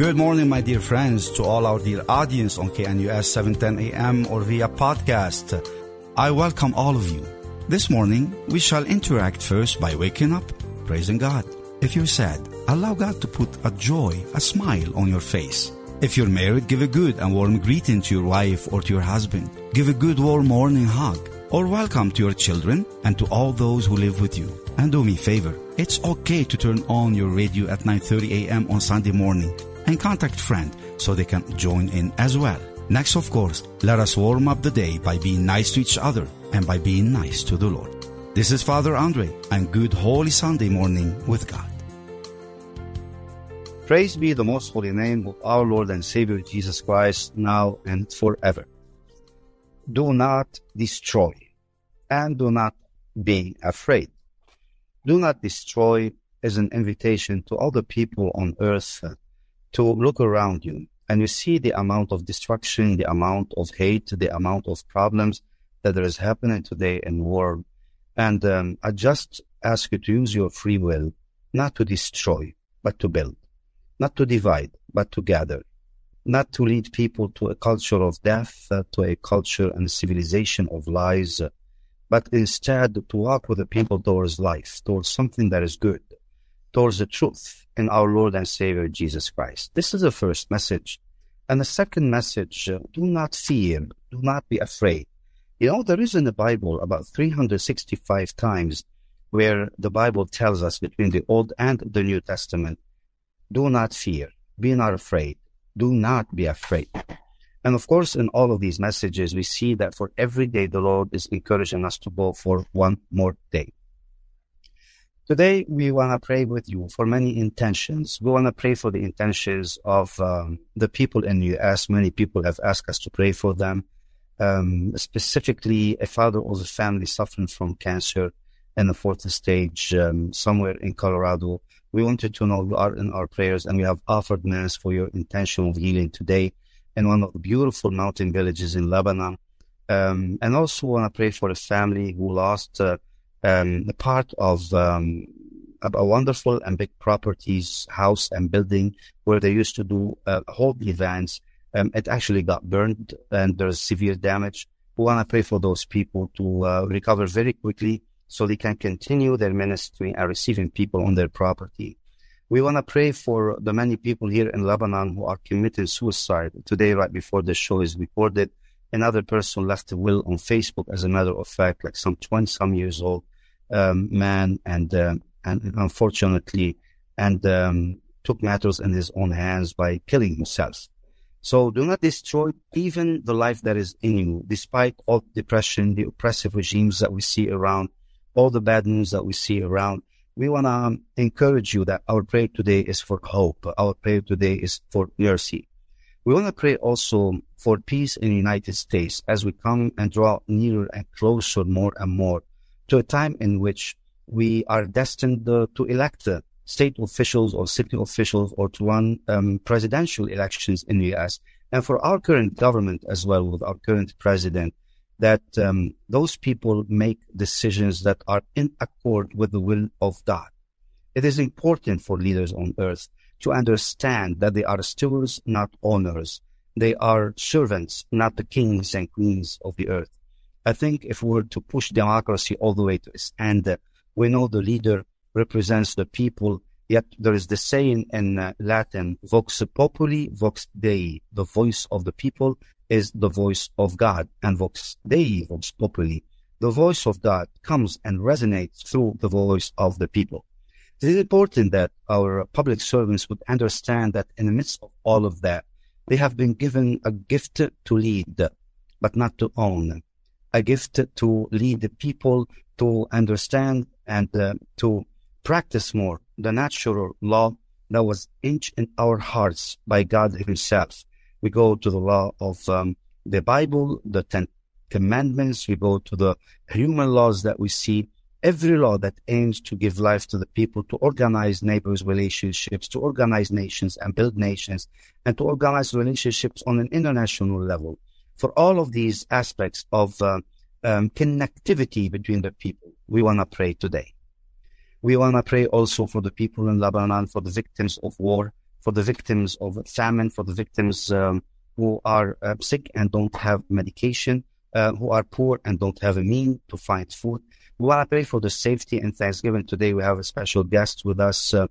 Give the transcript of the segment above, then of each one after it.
Good morning, my dear friends, to all our dear audience on KNUS 710 AM or via podcast. I welcome all of you. This morning, we shall interact first by waking up, praising God. If you're sad, allow God to put a joy, a smile on your face. If you're married, give a good and warm greeting to your wife or to your husband. Give a good warm morning hug or welcome to your children and to all those who live with you. And do me a favor, it's okay to turn on your radio at 9:30 a.m. on Sunday morning and contact friend so they can join in as well. Next, of course, let us warm up the day by being nice to each other and by being nice to the Lord. This is Father Andre and good Holy Sunday morning with God. Praise be the most holy name of our Lord and Savior Jesus Christ now and forever. Do not destroy and do not be afraid. Do not destroy is an invitation to all the people on earth to look around you and you see the amount of destruction, the amount of hate, the amount of problems that there is happening today in the world. And um, I just ask you to use your free will not to destroy, but to build, not to divide, but to gather, not to lead people to a culture of death, uh, to a culture and civilization of lies, uh, but instead to walk with the people towards life, towards something that is good, towards the truth in our Lord and Savior Jesus Christ. This is the first message. And the second message, uh, do not fear, do not be afraid. You know, there is in the Bible about 365 times where the Bible tells us between the Old and the New Testament, do not fear, be not afraid, do not be afraid. And of course, in all of these messages, we see that for every day, the Lord is encouraging us to go for one more day. Today, we want to pray with you for many intentions. We want to pray for the intentions of um, the people in the U.S. Many people have asked us to pray for them. Um, specifically, a father of a family suffering from cancer in the fourth stage um, somewhere in Colorado. We wanted to know you are in our prayers and we have offered mass for your intention of healing today in one of the beautiful mountain villages in Lebanon. Um, and also want to pray for a family who lost uh, um, part of um, a wonderful and big properties, house and building where they used to do uh, whole events. Um, it actually got burned and there's severe damage. We want to pray for those people to uh, recover very quickly so they can continue their ministry and receiving people on their property. We want to pray for the many people here in Lebanon who are committing suicide. Today, right before the show is recorded, another person left a will on Facebook, as a matter of fact, like some 20 some years old um, man and, uh, and unfortunately, and um, took matters in his own hands by killing himself. So do not destroy even the life that is in you, despite all depression, the oppressive regimes that we see around, all the bad news that we see around. We want to um, encourage you that our prayer today is for hope. Our prayer today is for mercy. We want to pray also for peace in the United States as we come and draw nearer and closer more and more to a time in which we are destined uh, to elect uh, state officials or city officials or to run um, presidential elections in the U.S. And for our current government as well, with our current president, that um, those people make decisions that are in accord with the will of God. It is important for leaders on earth to understand that they are stewards, not owners. They are servants, not the kings and queens of the earth. I think if we were to push democracy all the way to its end, we know the leader represents the people. Yet there is the saying in uh, Latin, vox populi, vox dei. The voice of the people is the voice of God. And vox dei, vox populi. The voice of God comes and resonates through the voice of the people. It is important that our public servants would understand that in the midst of all of that, they have been given a gift to lead but not to own. A gift to lead the people to understand and uh, to practice more the natural law that was inched in our hearts by God Himself. We go to the law of um, the Bible, the Ten Commandments. We go to the human laws that we see. Every law that aims to give life to the people, to organize neighbors' relationships, to organize nations and build nations, and to organize relationships on an international level. For all of these aspects of uh, um, connectivity between the people, we want to pray today. We want to pray also for the people in Lebanon, for the victims of war, for the victims of famine, for the victims um, who are uh, sick and don't have medication, uh, who are poor and don't have a mean to find food. We want to pray for the safety and Thanksgiving. Today we have a special guest with us, uh,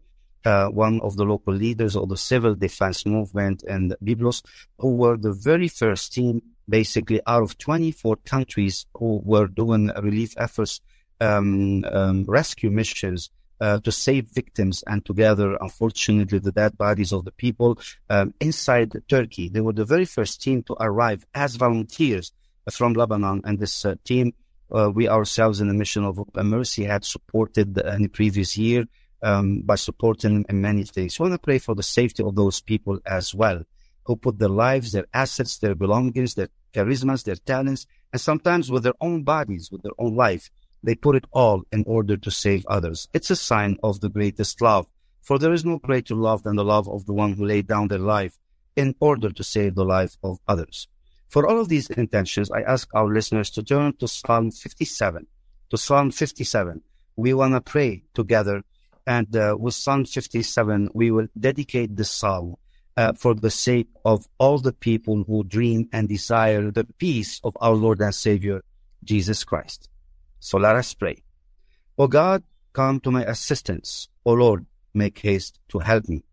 uh, one of the local leaders of the civil defense movement in Byblos, who were the very first team, basically out of 24 countries who were doing relief efforts um, um, rescue missions uh, to save victims and to gather, unfortunately, the dead bodies of the people um, inside Turkey. They were the very first team to arrive as volunteers from Lebanon. And this uh, team, uh, we ourselves in the mission of Mercy had supported in the previous year um, by supporting in many things. We want to pray for the safety of those people as well, who put their lives, their assets, their belongings, their charismas, their talents, and sometimes with their own bodies, with their own life they put it all in order to save others. It's a sign of the greatest love. For there is no greater love than the love of the one who laid down their life in order to save the life of others. For all of these intentions, I ask our listeners to turn to Psalm 57. To Psalm 57. We want to pray together. And uh, with Psalm 57, we will dedicate this psalm uh, for the sake of all the people who dream and desire the peace of our Lord and Savior, Jesus Christ. So let us pray. O God, come to my assistance. O Lord, make haste to help me.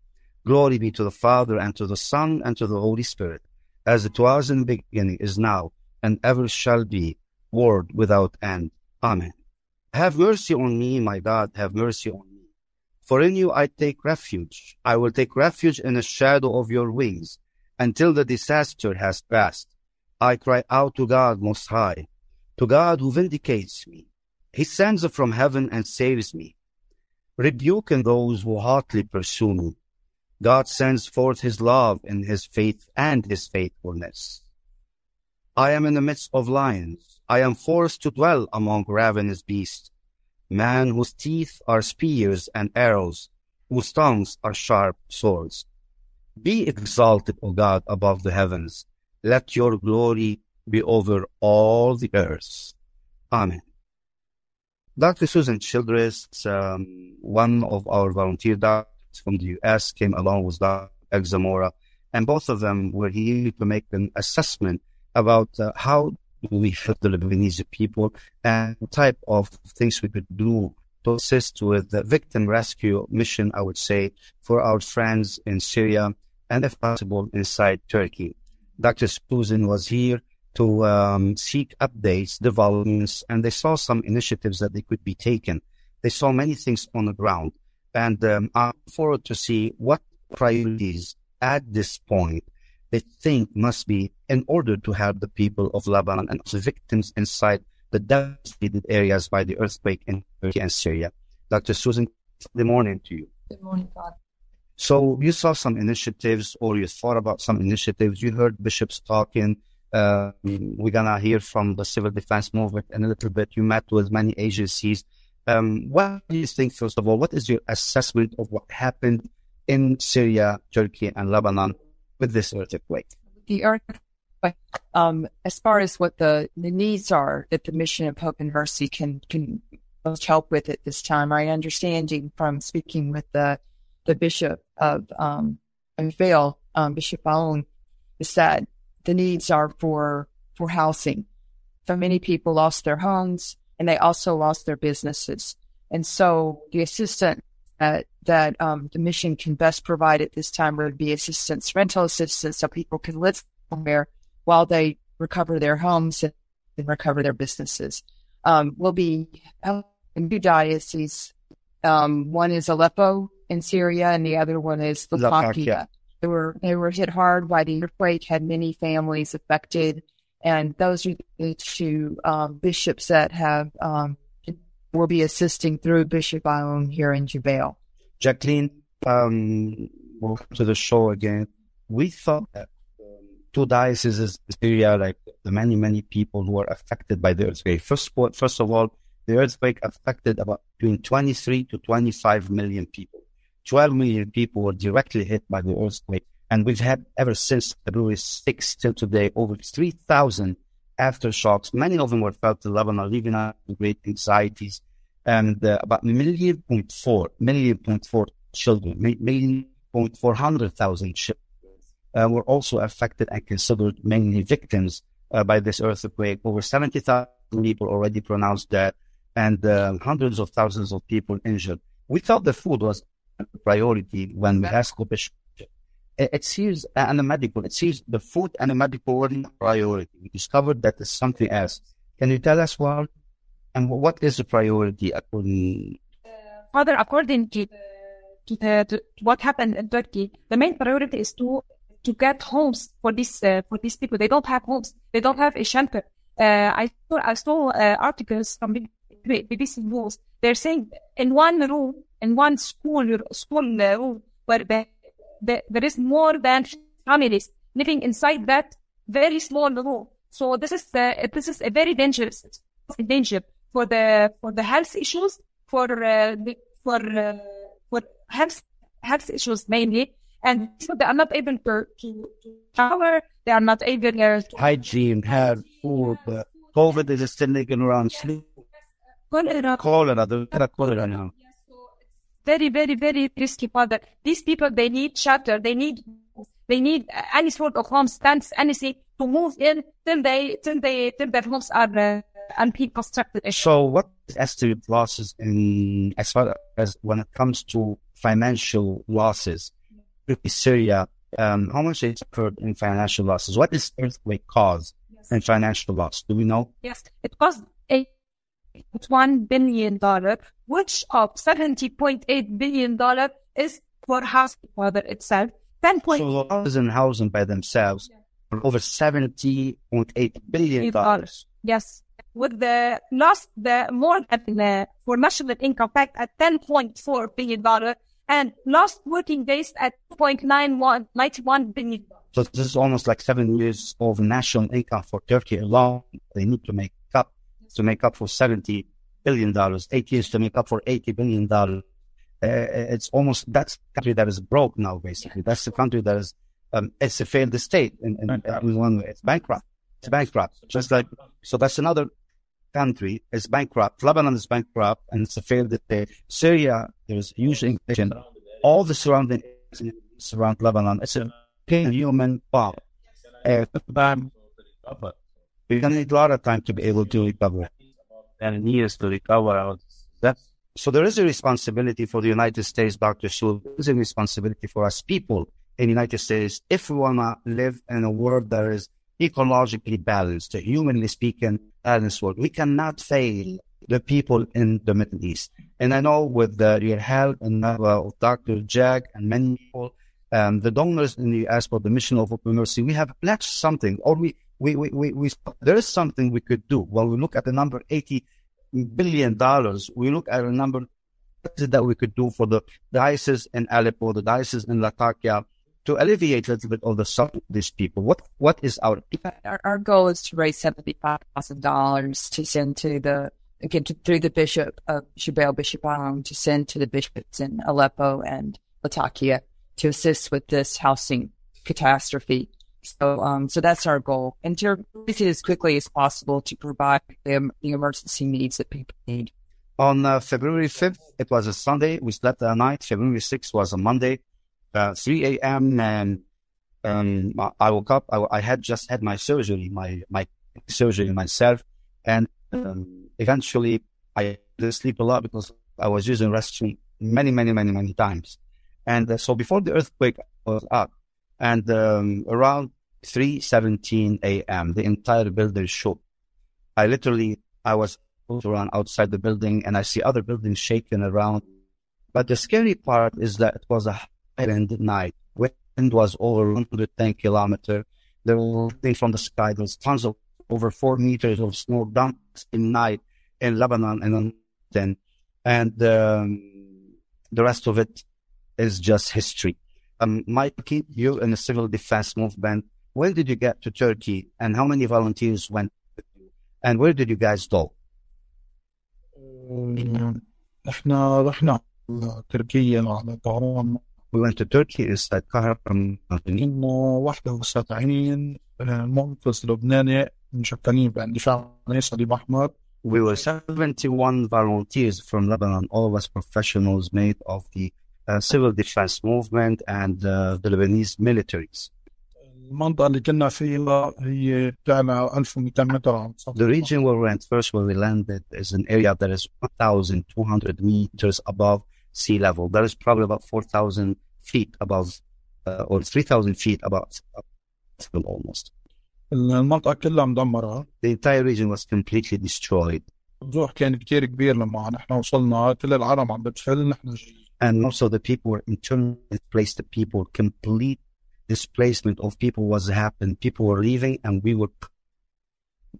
Glory be to the Father, and to the Son, and to the Holy Spirit, as it was in the beginning, is now, and ever shall be, world without end. Amen. Have mercy on me, my God, have mercy on me. For in you I take refuge. I will take refuge in the shadow of your wings, until the disaster has passed. I cry out to God Most High to God who vindicates me. He sends from heaven and saves me, rebuking those who hotly pursue me. God sends forth his love in his faith and his faithfulness. I am in the midst of lions. I am forced to dwell among ravenous beasts. Man whose teeth are spears and arrows, whose tongues are sharp swords. Be exalted, O God, above the heavens. Let your glory be over all the earth. Amen. Dr. Susan Childress, um, one of our volunteer doctors from the U.S., came along with Dr. Examora, and both of them were here to make an assessment about uh, how we help the Lebanese people and type of things we could do to assist with the victim rescue mission, I would say, for our friends in Syria and, if possible, inside Turkey. Dr. Susan was here to um, seek updates, developments, and they saw some initiatives that they could be taken. They saw many things on the ground, and um, I look forward to see what priorities at this point they think must be in order to help the people of Lebanon and the victims inside the devastated areas by the earthquake in Turkey and Syria. Dr. Susan, good morning to you. Good morning, God. So you saw some initiatives or you thought about some initiatives. You heard bishops talking uh, we're gonna hear from the civil defense movement in a little bit. You met with many agencies. Um, what do you think, first of all? What is your assessment of what happened in Syria, Turkey, and Lebanon with this earthquake? The earthquake, um, as far as what the, the needs are that the mission of Hope and Mercy can can most help with at this time, my understanding from speaking with the the bishop of um, Jubail, um, Bishop Aoun, is that the needs are for for housing. So many people lost their homes and they also lost their businesses. And so the assistance that, that um, the mission can best provide at this time would be assistance, rental assistance, so people can live somewhere while they recover their homes and, recover their businesses. Um, we'll be in two dioceses. Um, one is Aleppo in Syria, and the other one is Latakia. They were they were hit hard by the earthquake, had many families affected, And those are the two um, bishops that have um, will be assisting through Bishop Aoun here in Jubail. Jacqueline, um, welcome to the show again. We thought that um, two dioceses in Syria, like the many, many people who were affected by the earthquake. First, first of all, the earthquake affected about between 23 to 25 million people. 12 million people were directly hit by the earthquake. And we've had ever since February 6 till today over 3,000 aftershocks. Many of them were felt in Lebanon, leaving out great anxieties. And uh, about million point four, million point four children, million point four hundred thousand children uh, were also affected and considered mainly victims uh, by this earthquake. Over 70,000 people already pronounced dead and uh, hundreds of thousands of people injured. We thought the food was a priority when we asked the it seems and the medical, it seems the food and the medical were not priority. We discovered that there's something else. Can you tell us what and what is the priority according? Uh, Father, according to, to, the, to what happened in Turkey, the main priority is to to get homes for these uh, for these people. They don't have homes. They don't have a shelter. Uh, I saw I saw uh, articles from BBC News. They're saying in one room, in one school school uh, room, where the the, there is more than families living inside that very small room. So this is the, this is a very dangerous danger for the for the health issues for uh, the, for uh, for health health issues mainly, and so they are not able to to, shower. They are not able uh, to hygiene, have food. Uh, COVID is still making around. Sleep. Cholera. Cholera. The cholera now very, very, very risky father. These people, they need shelter. They need, they need any sort of home stands, anything to move in till they, till they, till their homes are uh, unreconstructed. So what estimate losses in, as far as when it comes to financial losses, Syria, um, how much is occurred in financial losses? What is earthquake cause yes. in financial loss? Do we know? Yes, it caused a one billion dollar, which of seventy point eight billion dollar is for housing weather itself. Ten point so housing housing by themselves yeah. over seventy point eight billion dollars. Yes, with the lost the more than uh, for national income back at ten point four billion dollar and lost working days at 2.91 91 billion. So this is almost like seven years of national income for Turkey alone. They need to make up to make up for 70 billion dollars, eight years to make up for 80 billion dollars. Uh, it's almost that's the country that is broke now. Basically, that's the country that is um, it's a failed state in, in, in one way. It's bankrupt. It's bankrupt. Just like so, that's another country is bankrupt. Lebanon is bankrupt, and it's a failed state. Syria, there's huge inflation. All the surrounding surround Lebanon. It's a pain human bomb. Uh, we're going to need a lot of time to be able to recover. And years to recover. That. So there is a responsibility for the United States, Dr. Shul. There is a responsibility for us people in the United States if we want to live in a world that is ecologically balanced, humanly speaking, We cannot fail the people in the Middle East. And I know with your help and uh, Dr. Jack and many people, um, the donors in the US for the mission of Hope and Mercy, we have pledged something, or we we, we, we, we, there is something we could do. Well, we look at the number 80 billion dollars. We look at a number that we could do for the diocese in Aleppo, the diocese in Latakia, to alleviate a little bit of the suffering of these people. What what is our our, our goal is to raise seventy five thousand dollars to send to the again to, through the bishop of Jubail Bishop Aoun to send to the bishops in Aleppo and Latakia to assist with this housing catastrophe. So, um, so that's our goal, and to release it as quickly as possible to provide the, the emergency needs that people need. On uh, February 5th, it was a Sunday. We slept that night. February 6th was a Monday, uh, 3 a.m. And um, I woke up. I, I, had just had my surgery, my, my surgery myself. And um, eventually I didn't sleep a lot because I was using restroom many, many, many, many times. And uh, so before the earthquake was up, and um, around 3:17 a.m. The entire building shook. I literally, I was around outside the building, and I see other buildings shaking around. But the scary part is that it was a wind night. Wind was over 110 kilometers. There were things from the sky. There was tons of over four meters of snow dumped in night in Lebanon and then, and um, the rest of it is just history. Um, Mike, you in the civil defense movement, when did you get to Turkey and how many volunteers went with you? And where did you guys go? احنا رحنا تركيا على طهران We went to Turkey, it's at Kahraman. كنا 71 منقذ لبناني مشكلين باندفاع عن الصليب الأحمر We were 71 volunteers from Lebanon, all of us professionals made of the uh, civil defense movement and uh, the Lebanese militaries. المنطقة اللي كنا فيها هي بتعلى 1200 متر عن سطح The region where we went first, where we landed, is an area that is 1,200 meters above sea level. That is probably about 4,000 feet above, uh, or 3,000 feet above, sea level almost. المنطقة كلها مدمرة The entire region was completely destroyed. الوضوح كان كتير كبير لما نحن وصلنا كل العالم عم بتفل نحن جايين and also the people were internally displaced. The people, complete displacement of people was happened. People were leaving, and we were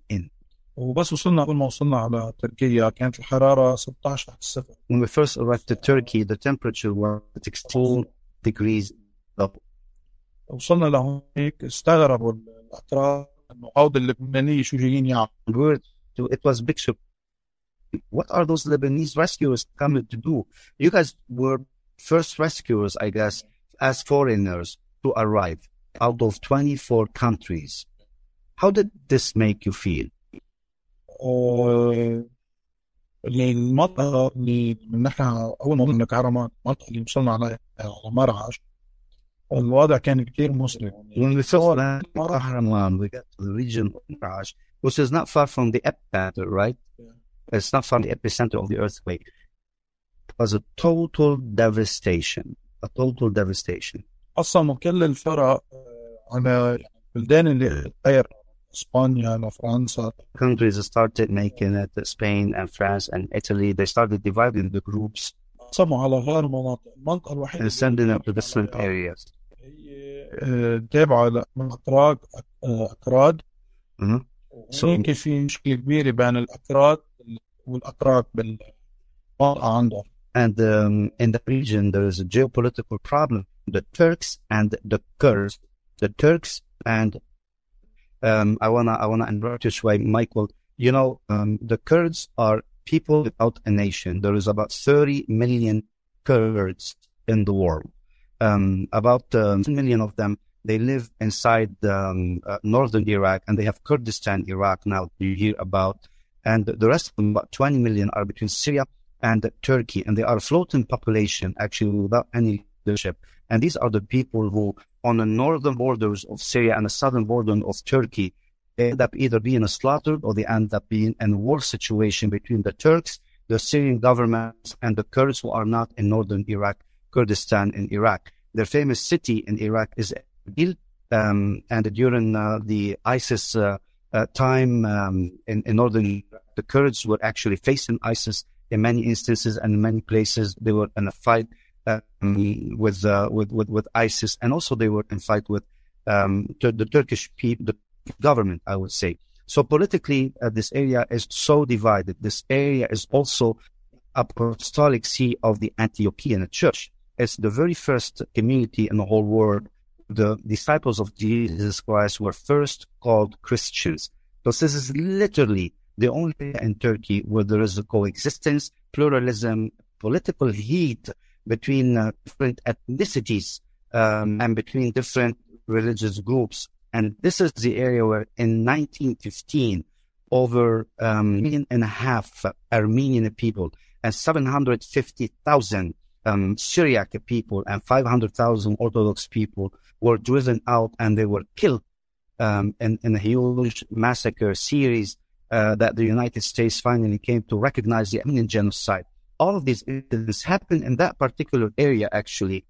in. وبس وصلنا أول ما وصلنا على تركيا كانت الحرارة 16 تحت الصفر When we first arrived to Turkey, the temperature was 16 degrees up. وصلنا لهونيك استغربوا الأتراك إنه هودي اللبنانية شو جايين يعملوا We were to, it was big shock. What are those Lebanese rescuers coming to do? You guys were first rescuers, I guess, as foreigners to arrive out of 24 countries. How did this make you feel? آه، اللي نحن أول ما وصلنا كهرمان المنطقة اللي وصلنا عليها على مرعش الوضع كان كتير مسلم the region Miraj, which is not far from the epicenter, right? It's not from the epicenter of the earthquake. It was a total devastation, a total devastation. قسموا كل الفرق آه، على البلدان اللي غير اسبانيا لفرنسا Countries started making it, Spain and France and Italy, they started dividing the groups قسموا على غير مناطق المنطقة الوحيدة and sending them to different areas. هي آه، تابعة لأتراك آه، أكراد Mhm. هيك في مشكلة كبيرة بين الأكراد والأتراك بالمنطقة عندهم And um, in the region, there is a geopolitical problem. The Turks and the Kurds, the Turks and um, I wanna I wanna interrupt you, Shway, Michael. You know, um, the Kurds are people without a nation. There is about 30 million Kurds in the world. Um, about um, 10 million of them they live inside um, uh, northern Iraq, and they have Kurdistan, Iraq now. You hear about, and the rest of them, about 20 million, are between Syria and Turkey, and they are a floating population actually without any leadership. And these are the people who, on the northern borders of Syria and the southern border of Turkey, end up either being slaughtered or they end up being in a war situation between the Turks, the Syrian government, and the Kurds who are not in northern Iraq, Kurdistan in Iraq. Their famous city in Iraq is Erbil, um, and during uh, the ISIS uh, uh, time um, in, in northern Iraq, the Kurds were actually facing ISIS in many instances and in many places. They were in a fight with, uh, with with with ISIS, and also they were in fight with um, the, the Turkish people, the government, I would say. So politically, uh, this area is so divided. This area is also apostolic see of the Antiochian Church. It's the very first community in the whole world. The disciples of Jesus Christ were first called Christians. So this is literally the only area in Turkey where there is a coexistence, pluralism, political heat between uh, different ethnicities um, and between different religious groups. And this is the area where in 1915, over um, a million and a half Armenian people and 750,000 um, Syriac people and 500,000 Orthodox people were driven out and they were killed um, in, in a huge massacre series uh, that the United States finally came to recognize the Armenian genocide. All of these incidents happened in that particular area, actually,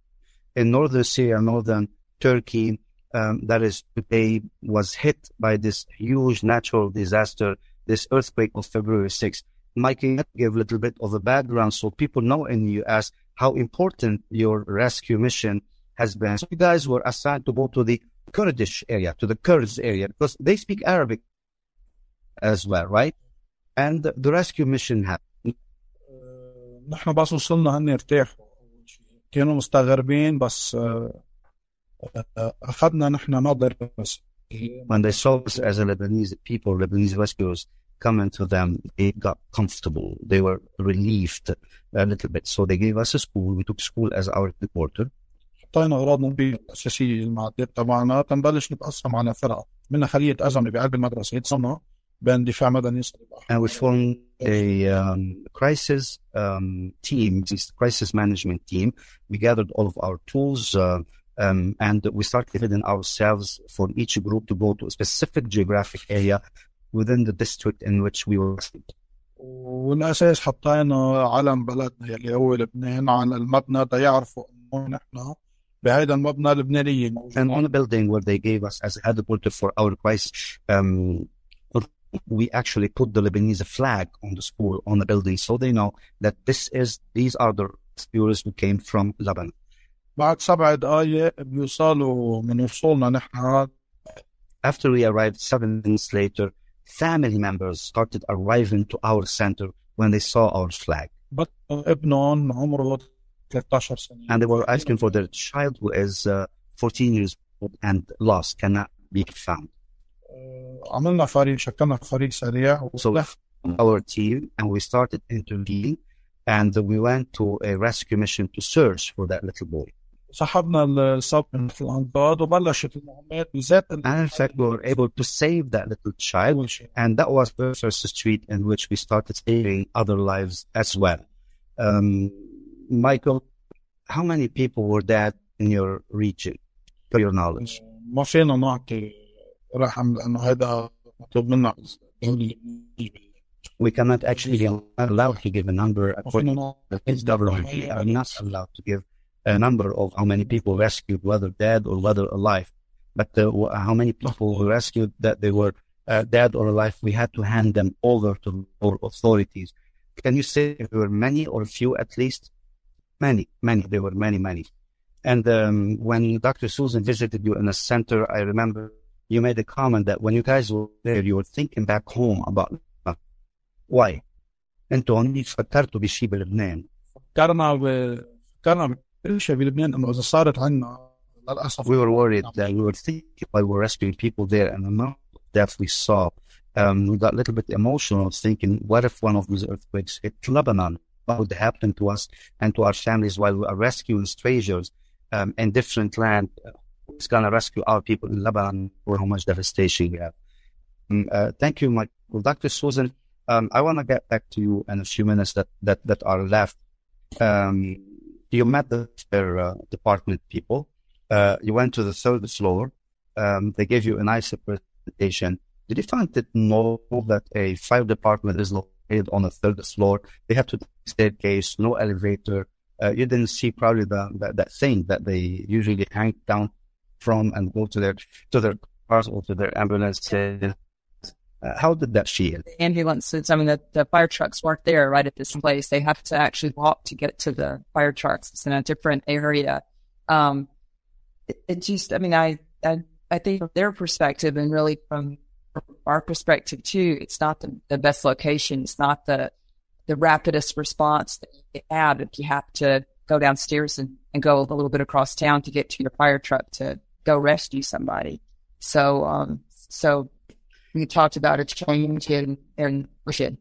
in northern Syria, northern Turkey, um, that is today was hit by this huge natural disaster, this earthquake of February 6th. Mike, give a little bit of a background so people know in the U.S. how important your rescue mission has been. So you guys were assigned to go to the Kurdish area, to the Kurds area, because they speak Arabic. as well, right? And the rescue mission happened. آه، نحن بس وصلنا هن ارتاحوا. كانوا مستغربين بس آه، آه، اخذنا نحن نظر بس When they saw us as a Lebanese people, Lebanese rescuers coming to them, they got comfortable. They were relieved a little bit. So they gave us a school. We took school as our reporter. حطينا اغراضنا الاساسيه المعدات تبعنا تنبلش نتقسم على فرق منا خليه ازمه بعقب المدرسة يتصنع بين دفاع مدني And we formed a um, crisis um, team, this crisis management team. We gathered all of our tools uh, um, and we started dividing ourselves for each group to go to a specific geographic area within the district in which we were. والاساس حطينا علم بلدنا يلي هو لبنان على المبنى تيعرفوا انه نحن بهيدا المبنى لبنانيين And on a building where they gave us as a headquarters for our crisis, um, we actually put the Lebanese flag on the school on the building so they know that this is these are the rescuers who came from Lebanon. بعد سبع دقائق بيوصلوا من وصولنا نحن After we arrived seven minutes later, family members started arriving to our center when they saw our flag. بط ابنهم عمره 13 سنه And they were asking for their child who is uh, 14 years old and lost, cannot be found. آه، عملنا فريق شكلنا فريق سريع So ولف our team and we started intervening and we went to a rescue mission to search for that little boy. سحبنا الصوت من الانقاض وبلشت المهمات بذات ال- And in fact, we were able to save that little child. اول شيء And that was the first street in which we started saving other lives as well. Um, Michael, how many people were dead in your region, to your knowledge? ما فينا نعطي رقم لانه هذا مطلوب منا We cannot actually be allowed to give a number ما according فينا to the government. We are not allowed to give a number of how many people rescued, whether dead or whether alive. But uh, wh- how many people who rescued that they were uh, dead or alive, we had to hand them over to our authorities. Can you say if there were many or few at least? Many, many. There were many, many. And um, when Dr. Susan visited you in the center, I remember you made a comment that when you guys were there, you were thinking back home about why. انتوا هون فكرتوا بشيء بلبنان فكرنا ب... فكرنا بكل شيء بلبنان انه اذا صارت عنا للاسف we were worried that we were thinking while we were rescuing people there and the amount of death we saw. Um, we got a little bit emotional thinking, what if one of these earthquakes hit Lebanon? What would happen to us and to our families while we are rescuing strangers um, in different land? Who's going to rescue our people in Lebanon or how much devastation we have? Mm, uh, thank you, Michael. Dr. Susan, um, I want to get back to you in a few minutes that, that, that are left. Um, you met the uh, department people uh, you went to the third floor. Um, they gave you a nice presentation. Did you find it normal that a fire department is located on the third floor? They have to staircase, no elevator. Uh, you didn't see probably the, that thing that they usually hang down from and go to their to their cars or to their ambulances. Uh, how did that feel? ambulances. I mean, the, the fire trucks weren't there right at this place. They have to actually walk to get to the fire trucks. It's in a different area. Um, it, it just, I mean, I, I, I think from their perspective and really from, from our perspective too, it's not the, the best location. It's not the, the rapidest response that you have if you have to go downstairs and, and go a little bit across town to get to your fire truck to go rescue somebody. So, um, so we talked about a change in, in mission.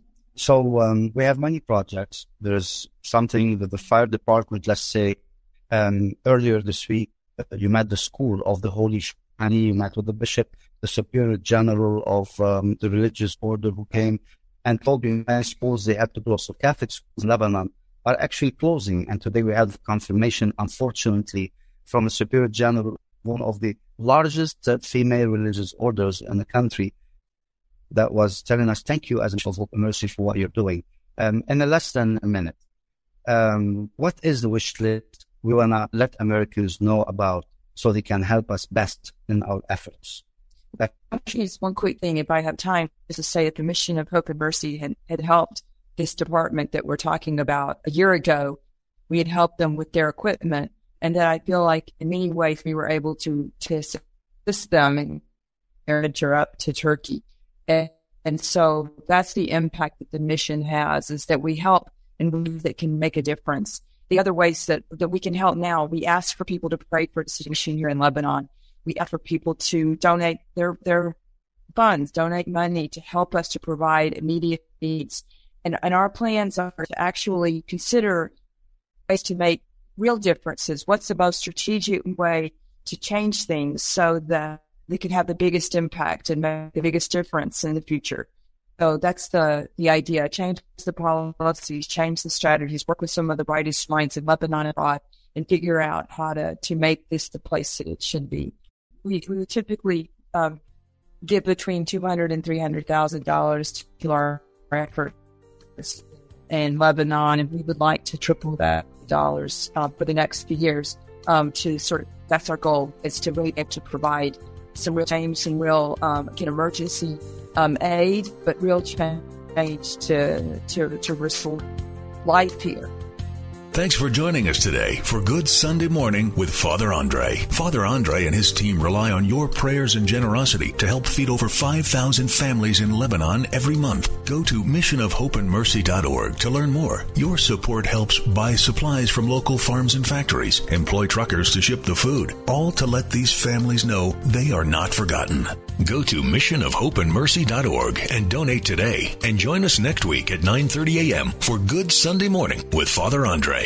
So um, we have many projects. There's something that the fire department, let's say, um, earlier this week, uh, you met the school of the Holy Shani, you met with the bishop, the superior general of um, the religious order who came and told you, I suppose they had to close. So Catholic schools in Lebanon are actually closing. And today we have confirmation, unfortunately, from the superior general, one of the largest uh, female religious orders in the country, that was telling us, thank you as a of mercy for what you're doing. Um, in less than a minute, um, what is the wish list we want to let Americans know about so they can help us best in our efforts? That, Actually, just one quick thing, if I have time, is to say that the mission of Hope and Mercy had, had helped this department that we're talking about a year ago. We had helped them with their equipment, and that I feel like in many ways we were able to to assist them and furniture up to Turkey. And, And so that's the impact that the mission has is that we help and that can make a difference. The other ways that, that we can help now, we ask for people to pray for the mission here in Lebanon. We ask for people to donate their, their funds, donate money to help us to provide immediate needs. And, and our plans are to actually consider ways to make real differences. What's the most strategic way to change things so that they can have the biggest impact and make the biggest difference in the future? So that's the, the idea. Change the policies, change the strategies, work with some of the brightest minds in Lebanon and abroad and figure out how to, to make this the place that it should be. We, we typically um, give between two hundred and three hundred thousand dollars to our efforts in Lebanon, and we would like to triple that dollars uh, for the next few years. Um, to sort of that's our goal is to really be able to provide some real change, some real um, again, emergency um, aid, but real change to to to restore life here. Thanks for joining us today for Good Sunday Morning with Father Andre. Father Andre and his team rely on your prayers and generosity to help feed over 5,000 families in Lebanon every month. Go to missionofhopeandmercy.org to learn more. Your support helps buy supplies from local farms and factories, employ truckers to ship the food, all to let these families know they are not forgotten. Go to missionofhopeandmercy.org and donate today and join us next week at 9:30 a.m. for Good Sunday Morning with Father Andre.